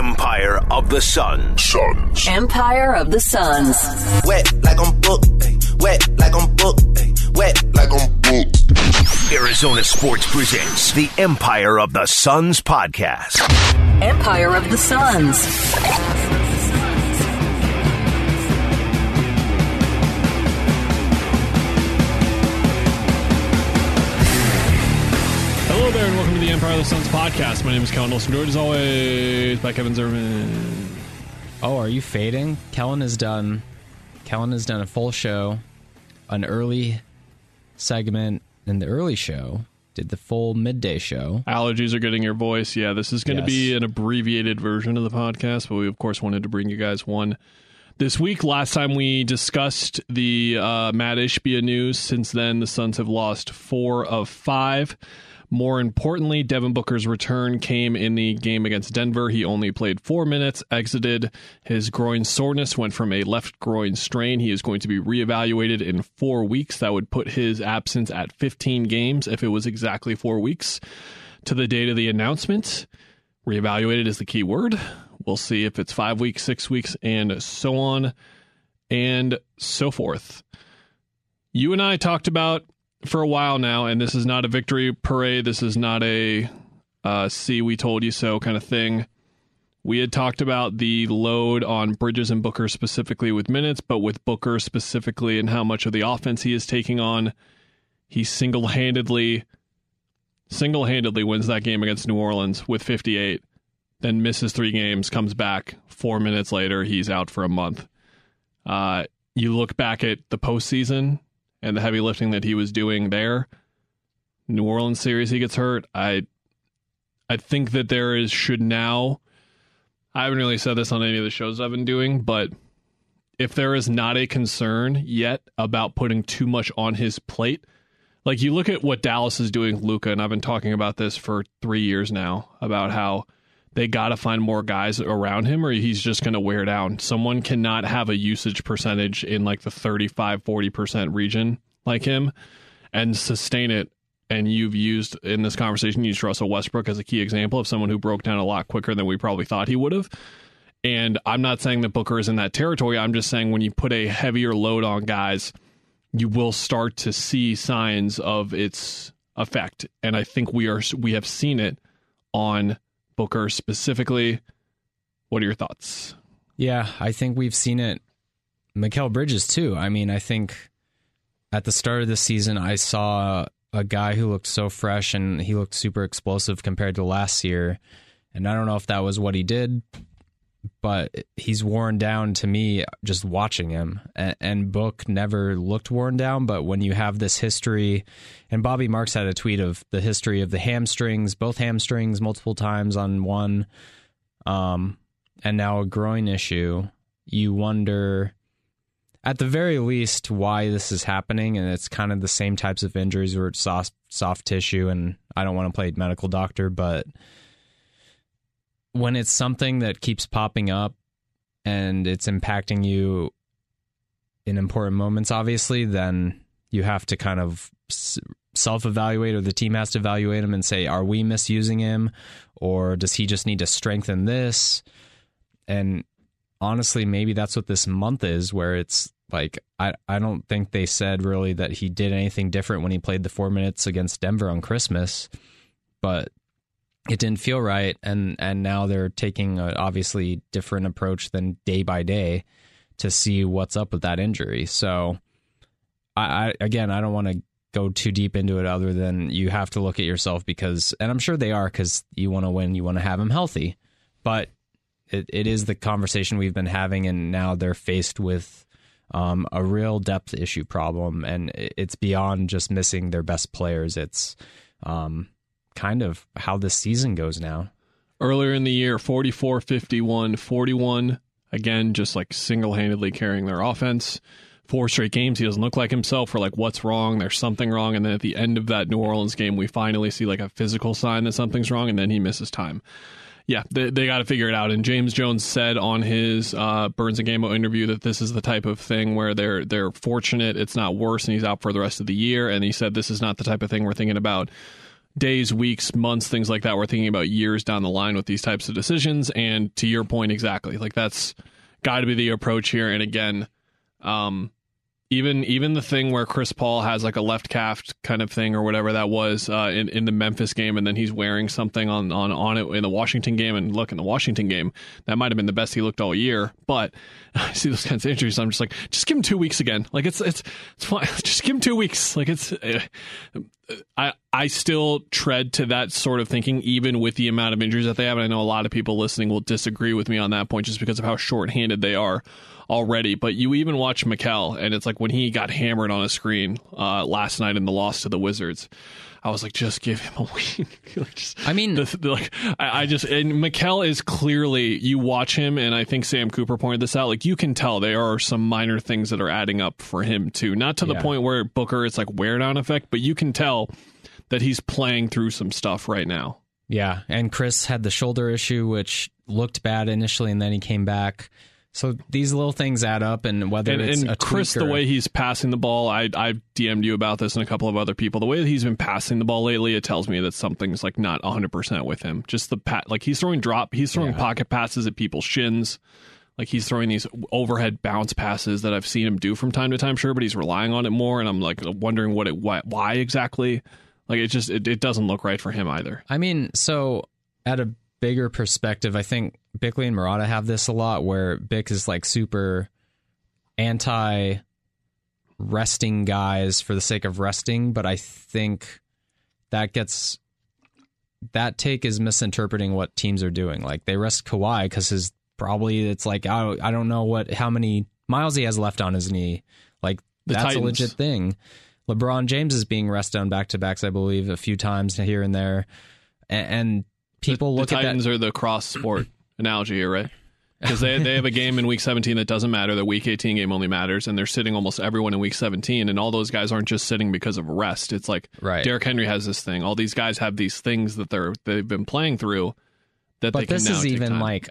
Empire of the Suns. Suns. Empire of the Suns. Wet like I'm book. Wet like I'm book. Wet like I'm book. Arizona Sports presents the Empire of the Suns podcast. Empire of the Suns. Welcome to the Empire of the Suns podcast. My name is Kellen Olson, joined as always by Kevin Zimmerman. Oh, are you fading? Kellen has done. Kellen has done a full show, an early segment in the early show. Did the full midday show. Allergies are getting your voice. Yeah, this is going to Yes. be an abbreviated version of the podcast, but we of course wanted to bring you guys one this week. Last time we discussed the uh, Matt Ishbia news. Since then, the Suns have lost four of five. More importantly, Devin Booker's return came in the game against Denver. He only played four minutes, exited. His groin soreness went from a left groin strain. He is going to be reevaluated in four weeks. That would put his absence at 15 games if it was exactly four weeks to the date of the announcement. Reevaluated is the key word. We'll see if it's five weeks, six weeks, and so on and so forth. You and I talked about for a while now, and this is not a victory parade. This is not a uh, see, we told you so kind of thing. We had talked about the load on Bridges and Booker specifically with minutes, but with Booker specifically and how much of the offense he is taking on. He single handedly, single handedly wins that game against New Orleans with 58, then misses three games, comes back four minutes later, he's out for a month. Uh, you look back at the postseason and the heavy lifting that he was doing there. New Orleans series, he gets hurt. I, I think that there is should now. I haven't really said this on any of the shows I've been doing, but if there is not a concern yet about putting too much on his plate, like you look at what Dallas is doing, Luka, and I've been talking about this for three years now about how they got to find more guys around him or he's just going to wear down. Someone cannot have a usage percentage in like the 35 40% region like him and sustain it. And you've used in this conversation, you used Russell Westbrook as a key example of someone who broke down a lot quicker than we probably thought he would have. And I'm not saying that Booker is in that territory. I'm just saying when you put a heavier load on guys, you will start to see signs of its effect. And I think we are we have seen it on Booker specifically. What are your thoughts? Yeah, I think we've seen it. Mikal Bridges too. I mean, I think at the start of the season, I saw a guy who looked so fresh and he looked super explosive compared to last year. And I don't know if that was what he did, but he's worn down to me just watching him. And, and Book never looked worn down, but when you have this history, and Bobby Marks had a tweet of the history of the hamstrings, both hamstrings, multiple times on one, um, and now a groin issue. You wonder, at the very least, why this is happening, and it's kind of the same types of injuries where it's soft, soft tissue. And I don't want to play medical doctor, but when it's something that keeps popping up and it's impacting you in important moments, obviously, then you have to kind of self evaluate, or the team has to evaluate him and say, are we misusing him, or does he just need to strengthen this? And honestly, maybe that's what this month is, where it's like I, I don't think they said really that he did anything different when he played the four minutes against Denver on Christmas, but it didn't feel right. And and now they're taking a obviously different approach than day by day to see what's up with that injury. So i, I again i don't want to go too deep into it other than you have to look at yourself because and i'm sure they are because you want to win you want to have him healthy. But it, it is the conversation we've been having and now they're faced with um, a real depth issue problem and it's beyond just missing their best players. It's um, kind of how this season goes now. Earlier in the year, 44 51 41. Again, just like single handedly carrying their offense. Four straight games, he doesn't look like himself. We're like, what's wrong? There's something wrong. And then at the end of that New Orleans game, we finally see like a physical sign that something's wrong, and then he misses time. Yeah, they, they got to figure it out. And James Jones said on his uh, Burns and Gambo interview that this is the type of thing where they're they're fortunate it's not worse, and he's out for the rest of the year. And he said this is not the type of thing we're thinking about days, weeks, months, things like that. We're thinking about years down the line with these types of decisions. And to your point, exactly, like that's got to be the approach here. And again, um, even even the thing where Chris Paul has like a left calf kind of thing or whatever that was uh, in in the Memphis game, and then he's wearing something on on on it in the Washington game. And look in the Washington game, that might have been the best he looked all year. But I see those kinds of injuries. I'm just like, just give him two weeks again. Like it's it's it's fine. Just give him two weeks. Like it's. Uh, I I still tread to that sort of thinking, even with the amount of injuries that they have. And I know a lot of people listening will disagree with me on that point, just because of how short-handed they are already. But you even watch Mikal, and it's like when he got hammered on a screen uh, last night in the loss to the Wizards. I was like, just give him a week. just, I mean, the, the, like, I, I, just and Mikal is clearly you watch him, and I think Sam Cooper pointed this out. Like you can tell there are some minor things that are adding up for him too. Not to the yeah. point where Booker it's like wear down effect, but you can tell that he's playing through some stuff right now. Yeah, and Chris had the shoulder issue, which looked bad initially, and then he came back. So these little things add up, and whether and, it's and Chris, the way he's passing the ball, I I DM'd you about this and a couple of other people. The way that he's been passing the ball lately, it tells me that something's like not 100 percent with him. Just the pat, like he's throwing drop, he's throwing yeah. pocket passes at people's shins. Like he's throwing these overhead bounce passes that I've seen him do from time to time, sure, but he's relying on it more, and I'm like wondering what it why, why exactly. Like it just it, it doesn't look right for him either. I mean, so at a bigger perspective, I think Bickley and Marotta have this a lot where Bick is like super anti resting guys for the sake of resting, but I think that gets that take is misinterpreting what teams are doing. Like they rest Kawhi because his probably it's like I I don't know what how many miles he has left on his knee. Like the that's Titans. a legit thing. LeBron James is being rested on back to backs, I believe, a few times here and there, and, and people the, look the at Titans that. are the cross sport analogy here, right? Because they they have a game in week 17 that doesn't matter. The week 18 game only matters, and they're sitting almost everyone in week 17. And all those guys aren't just sitting because of rest. It's like right. Derrick Henry has this thing. All these guys have these things that they're they've been playing through. That but this is even time. like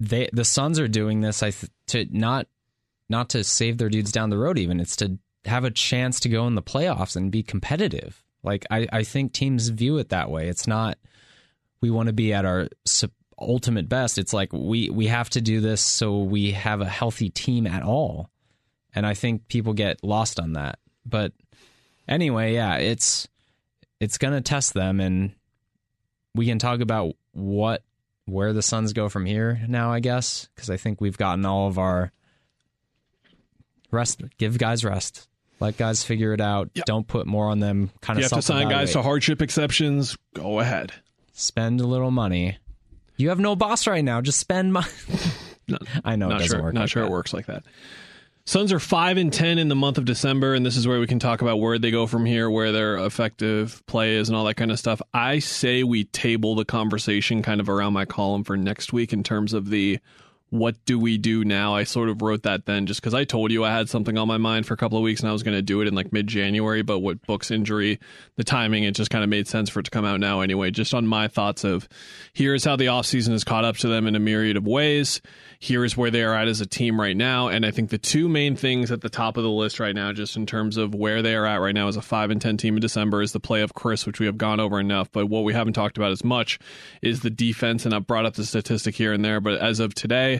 they the Suns are doing this. I th- to not not to save their dudes down the road. Even it's to have a chance to go in the playoffs and be competitive. Like I I think teams view it that way. It's not we want to be at our ultimate best. It's like we we have to do this so we have a healthy team at all. And I think people get lost on that. But anyway, yeah, it's it's going to test them and we can talk about what where the Suns go from here now, I guess, because I think we've gotten all of our rest. Give guys rest. Let guys figure it out. Yep. Don't put more on them. Kind of. You have to sign guys to hardship exceptions. Go ahead. Spend a little money. You have no boss right now. Just spend money. I know not it doesn't sure, work. Not like sure that. it works like that. Suns are five and ten in the month of December, and this is where we can talk about where they go from here, where their effective play is, and all that kind of stuff. I say we table the conversation kind of around my column for next week in terms of the what do we do now? I sort of wrote that then just because I told you I had something on my mind for a couple of weeks and I was going to do it in like mid January. But with Book's injury, the timing, it just kind of made sense for it to come out now anyway. Just on my thoughts of here's how the offseason has caught up to them in a myriad of ways. Here's where they are at as a team right now. And I think the two main things at the top of the list right now, just in terms of where they are at right now as a 5 and 10 team in December, is the play of Chris, which we have gone over enough. But what we haven't talked about as much is the defense. And I've brought up the statistic here and there. But as of today,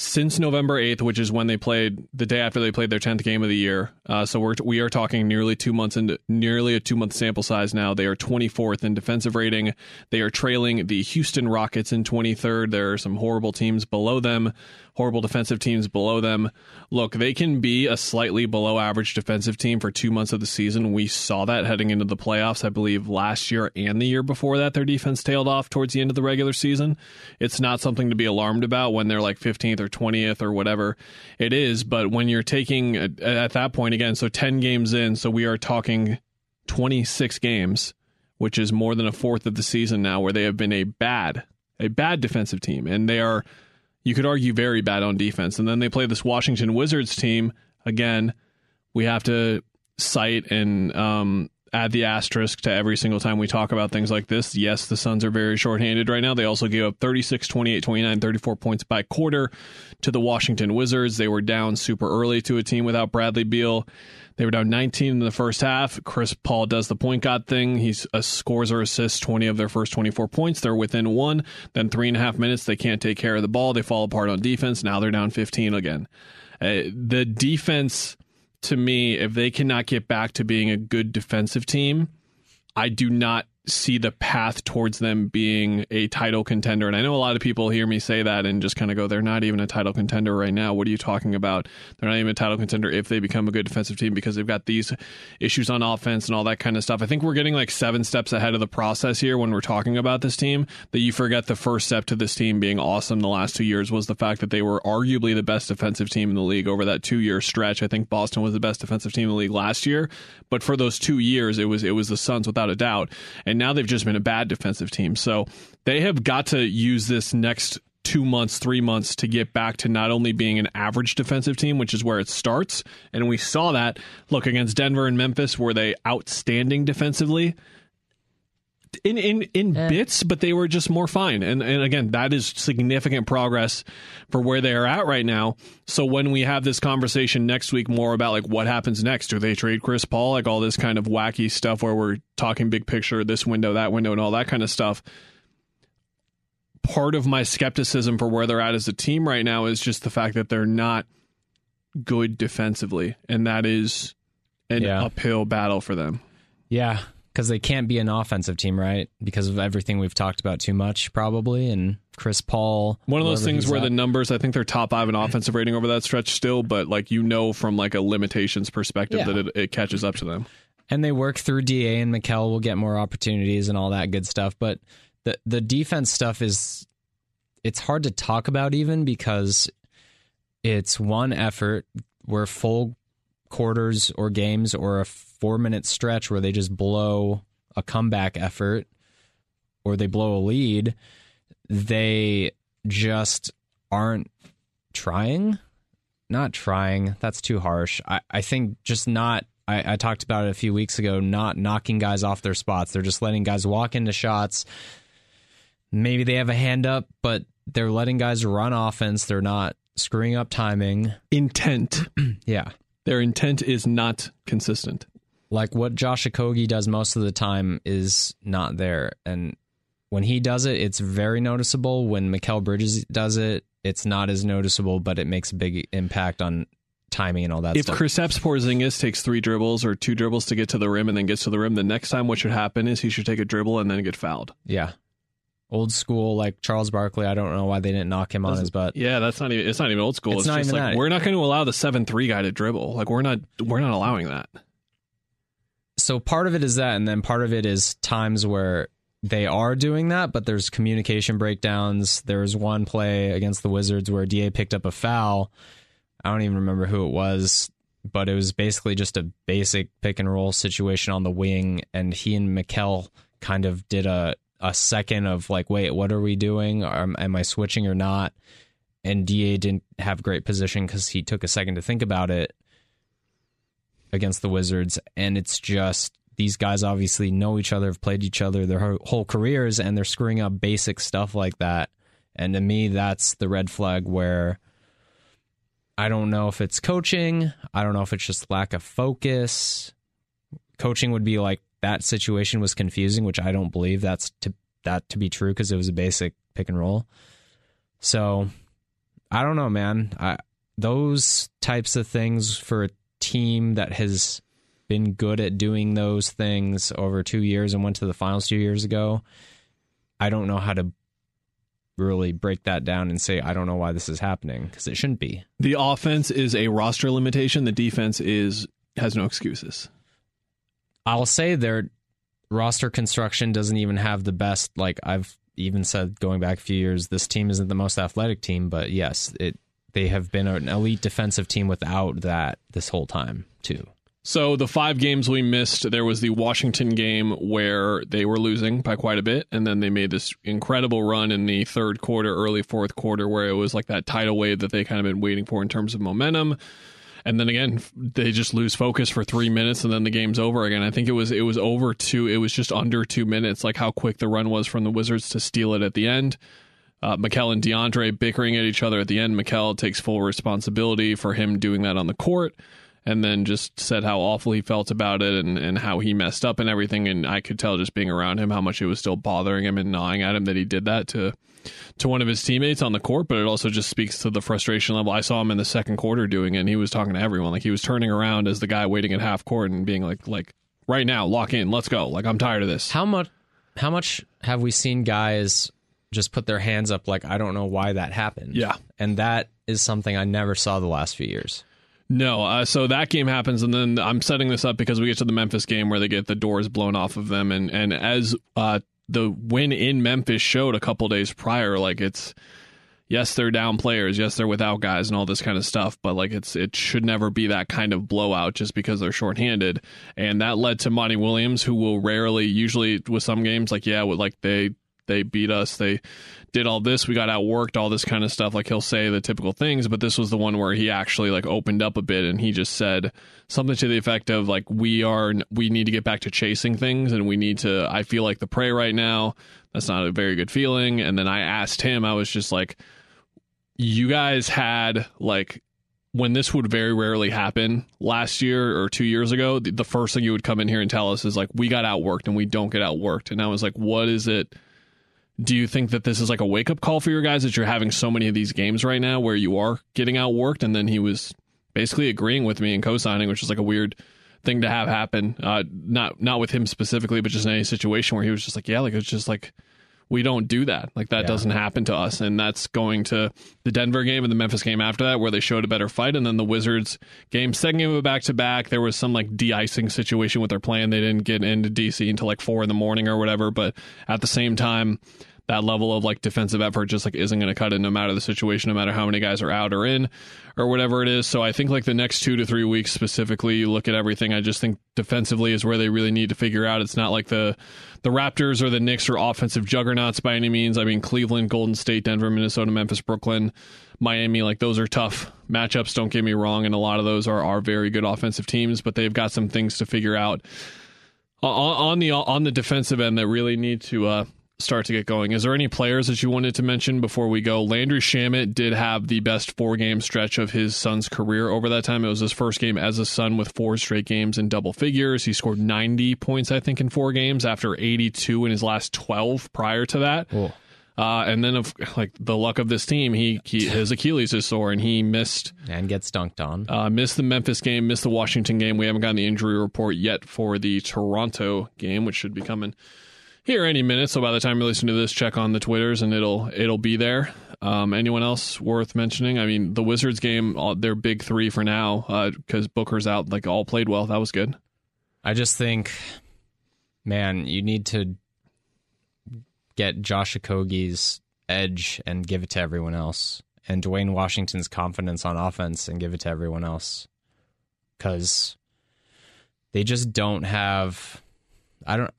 since November 8th, which is when they played the day after they played their 10th game of the year. Uh, so we're, we are talking nearly two months into nearly a two month sample size now. They are 24th in defensive rating. They are trailing the Houston Rockets in 23rd. There are some horrible teams below them horrible defensive teams below them. Look, they can be a slightly below average defensive team for two months of the season. We saw that heading into the playoffs, I believe, last year and the year before that. Their defense tailed off towards the end of the regular season. It's not something to be alarmed about when they're like 15th or 20th or whatever it is. But when you're taking at that point again, so 10 games in, so we are talking 26 games, which is more than a fourth of the season now, where they have been a bad, a bad defensive team. And they are you could argue very bad on defense. And then they play this Washington Wizards team. Again, we have to cite and um, add the asterisk to every single time we talk about things like this. Yes, the Suns are very shorthanded right now. They also gave up 36, 28, 29, 34 points by quarter to the Washington Wizards. They were down super early to a team without Bradley Beal. They were down 19 in the first half. Chris Paul does the point guard thing. He uh, scores or assists 20 of their first 24 points. They're within one. Then three and a half minutes, they can't take care of the ball. They fall apart on defense. Now they're down 15 again. Uh, the defense, to me, if they cannot get back to being a good defensive team, I do not see the path towards them being a title contender. And I know a lot of people hear me say that and just kind of go, they're not even a title contender right now. What are you talking about? They're not even a title contender if they become a good defensive team because they've got these issues on offense and all that kind of stuff. I think we're getting like seven steps ahead of the process here when we're talking about this team that you forget the first step to this team being awesome the last two years was the fact that they were arguably the best defensive team in the league over that two year stretch. I think Boston was the best defensive team in the league last year, but for those two years, it was, it was the Suns without a doubt. And now they've just been a bad defensive team. So they have got to use this next two months, three months to get back to not only being an average defensive team, which is where it starts. And we saw that look against Denver and Memphis, were they outstanding defensively? In in in Eh. bits, but they were just more fine. And and again, that is significant progress for where they are at right now. So when we have this conversation next week more about like what happens next, do they trade Chris Paul, like all this kind of wacky stuff where we're talking big picture, this window, that window, and all that kind of stuff. Part of my skepticism for where they're at as a team right now is just the fact that they're not good defensively, and that is an Yeah. uphill battle for them. Yeah, because they can't be an offensive team, right? Because of everything we've talked about too much, probably. And Chris Paul, One of those things where at. the numbers, I think they're top five in offensive rating over that stretch still, but like you know from like a limitations perspective Yeah. that it, it catches up to them. and they work through Da and Mikal will get more opportunities and all that good stuff. But the the defense stuff is it's hard to talk about even because it's one effort where full quarters or games or a four minute stretch where they just blow a comeback effort or they blow a lead, they just aren't trying. Not trying. That's too harsh. I, I think just not. I, I talked about it a few weeks ago, not knocking guys off their spots. They're just letting guys walk into shots. Maybe they have a hand up, but they're letting guys run offense. They're not screwing up timing. Intent. Yeah. Their intent is not consistent. Like what Josh Okogie does most of the time is not there. And when he does it, it's very noticeable. When Mikal Bridges does it, it's not as noticeable, but it makes a big impact on timing and all that If stuff. Kristaps Porzingis takes three dribbles or two dribbles to get to the rim and then gets to the rim, the next time what should happen is he should take a dribble and then get fouled. yeah. Old school, like Charles Barkley, I don't know why they didn't knock him on his butt. Yeah, that's not even it's not even old school. It's It's, not just even like that. we're not going to allow the seven three guy to dribble. Like we're not we're not allowing that. So part of it is that, and then part of it is times where they are doing that, but there's communication breakdowns. There's one play against the Wizards where Da picked up a foul. I don't even remember who it was, but it was basically just a basic pick and roll situation on the wing, and he and Mikal kind of did a a second of like, wait, what are we doing? Am, am I switching or not? And Da didn't have great position because he took a second to think about it against the Wizards, and it's just these guys obviously know each other, have played each other their whole- careers, and they're screwing up basic stuff like that. And to me, that's the red flag where I don't know if it's coaching. I don't know if it's just lack of focus. Coaching would be like that situation was confusing, which I don't believe that's to that to be true because it was a basic pick and roll. So I don't know, man. I, those types of things for team that has been good at doing those things over two years and went to the finals two years ago, I don't know how to really break that down and say I don't know why this is happening because it shouldn't be. The offense is a roster limitation. The defense is has no excuses. I'll say their roster construction doesn't even have the best. Like I've even said, going back a few years, this team isn't the most athletic team, but yes, it they have been an elite defensive team without that this whole time too. So the five games we missed, there was the Washington game where they were losing by quite a bit, and then they made this incredible run in the third quarter, early fourth quarter, where it was like that tidal wave that they kind of been waiting for in terms of momentum. and then again they just lose focus for three minutes and then the game's over again. I think it was it was over two. It was just under two minutes, like how quick the run was from the Wizards to steal it at the end. Uh, Mikal and DeAndre bickering at each other at the end. Mikal takes full responsibility for him doing that on the court and then just said how awful he felt about it and, and how he messed up and everything. And I could tell just being around him how much it was still bothering him and gnawing at him that he did that to to one of his teammates on the court. But it also just speaks to the frustration level. I saw him in the second quarter doing it, and he was talking to everyone like he was turning around as the guy waiting at half court and being like like right now, lock in, let's go. Like I'm tired of this. How much? How much have we seen guys just put their hands up like I don't know why that happened? Yeah. and that is something I never saw the last few years. No, uh, so that game happens, and then I'm setting this up because we get to the Memphis game where they get the doors blown off of them, and and as uh, the win in Memphis showed a couple days prior, like it's yes they're down players, yes they're without guys, and all this kind of stuff, but like it's it should never be that kind of blowout just because they're shorthanded, and that led to Monty Williams, who will rarely, usually with some games, like yeah, with like they they beat us, they did all this, we got outworked, all this kind of stuff. Like he'll say the typical things, but this was the one where he actually like opened up a bit and he just said something to the effect of like we are we need to get back to chasing things and we need to I feel like the prey right now. That's not a very good feeling. And then I asked him, I was just like, you guys had like when this would very rarely happen last year or two years ago, the, first thing you would come in here and tell us is like, we got outworked and we don't get outworked. And I was like, what is it? Do you think that this is like a wake up call for your guys that you're having so many of these games right now where you are getting outworked? And then he was basically agreeing with me and co signing, which is like a weird thing to have happen. Uh, not not with him specifically, but just in any situation where he was just like, yeah, like it's just like we don't do that. Like that Yeah. doesn't happen to us. And that's going to the Denver game and the Memphis game after that, where they showed a better fight. And then the Wizards game, second game of a back to back, there was some like de icing situation with their plan. They didn't get into DC until like four in the morning or whatever. But at the same time, that level of like defensive effort just like isn't going to cut it no matter the situation, no matter how many guys are out or in or whatever it is. So I think like the next two to three weeks specifically, you look at everything. I just think defensively is where they really need to figure out. It's not like the the Raptors or the Knicks are offensive juggernauts by any means. I mean Cleveland, Golden State, Denver, Minnesota, Memphis, Brooklyn, Miami, like those are tough matchups. Don't get me wrong, and a lot of those are are very good offensive teams, but they've got some things to figure out on, on the on the defensive end that really need to uh, start to get going. Is there any players that you wanted to mention before we go? Landry Shamet did have the best four game stretch of his Suns career over that time. It was his first game as a son with four straight games in double figures. He scored 90 points, I think, in four games after 82 in his last 12 prior to that. Cool. Uh, and then, of like the luck of this team, he, he his Achilles is sore and he missed And gets dunked on. uh, missed the Memphis game, missed the Washington game. We haven't gotten the injury report yet for the Toronto game, which should be coming here any minute. So by the time you listen to this, check on the Twitters and it'll it'll be there. Um, anyone else worth mentioning? I mean, the Wizards game, their big three for now, because Booker's out, like all played well. That was good. I just think, man, you need to get Josh Okogie's edge and give it to everyone else, and Duane Washington's confidence on offense and give it to everyone else, because they just don't have. I don't.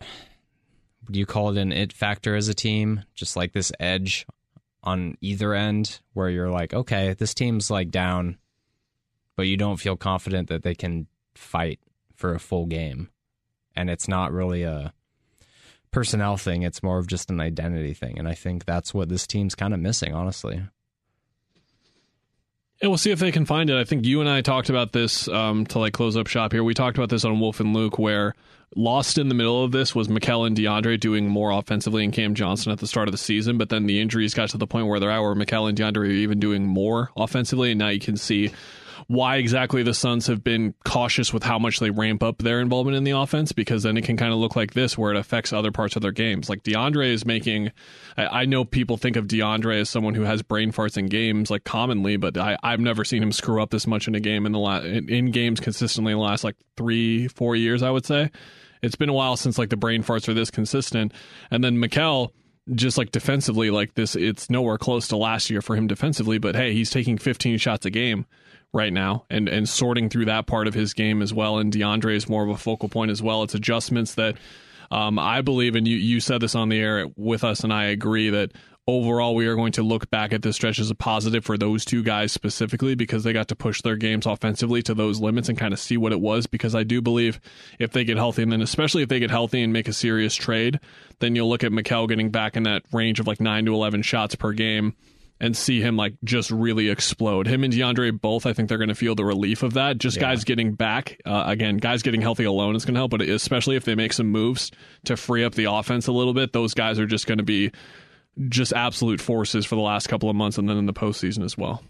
Do you call it an it factor as a team? Just like this edge on either end, where you're like, okay, this team's like down, but you don't feel confident that they can fight for a full game. And it's not really a personnel thing. It's more of just an identity thing. And i think that's what this team's kind of missing honestly And we'll see if they can find it. I think you and I talked about this um, to like close up shop here. We talked about this on Wolf and Luke, where lost in the middle of this was Mikal and DeAndre doing more offensively and Cam Johnson at the start of the season, but then the injuries got to the point where they're at where Mikal and DeAndre are even doing more offensively, and now you can see why exactly the Suns have been cautious with how much they ramp up their involvement in the offense because then it can kind of look like this where it affects other parts of their games. Like DeAndre is making, I, I know people think of DeAndre as someone who has brain farts in games like commonly, but I, I've never seen him screw up this much in a game in the la- in, in games consistently in the last like three, four years, I would say. It's been a while since like the brain farts are this consistent. And then Mikal, just like defensively, like this, it's nowhere close to last year for him defensively. But hey, he's taking 15 shots a game right now and and sorting through that part of his game as well. And DeAndre is more of a focal point as well. It's adjustments that. Um, I believe, and you, you said this on the air with us, and I agree that overall, we are going to look back at this stretch as a positive for those two guys specifically because they got to push their games offensively to those limits and kind of see what it was. Because I do believe if they get healthy, and then especially if they get healthy and make a serious trade, then you'll look at Mikal getting back in that range of like 9 to 11 shots per game and see him like just really explode. Him and DeAndre both, I think they're going to feel the relief of that. Just yeah. guys getting back, uh, again, guys getting healthy alone is going to help, but especially if they make some moves to free up the offense a little bit, those guys are just going to be just absolute forces for the last couple of months and then in the postseason as well.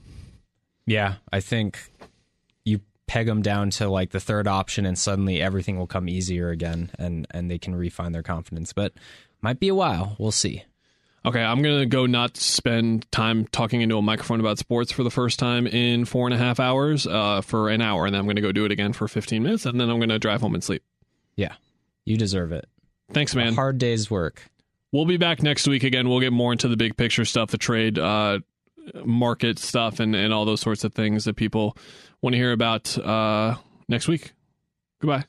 Yeah, I think you peg them down to like the third option and suddenly everything will come easier again and and they can refine their confidence, but might be a while. We'll see. Okay, I'm gonna go not spend time talking into a microphone about sports for the first time in four and a half hours uh, for an hour, and then I'm gonna go do it again for 15 minutes, and then I'm gonna drive home and sleep. Yeah, you deserve it. Thanks, man. A hard day's work. We'll be back next week again. We'll get more into the big picture stuff, the trade uh, market stuff, and and all those sorts of things that people want to hear about uh, next week. Goodbye.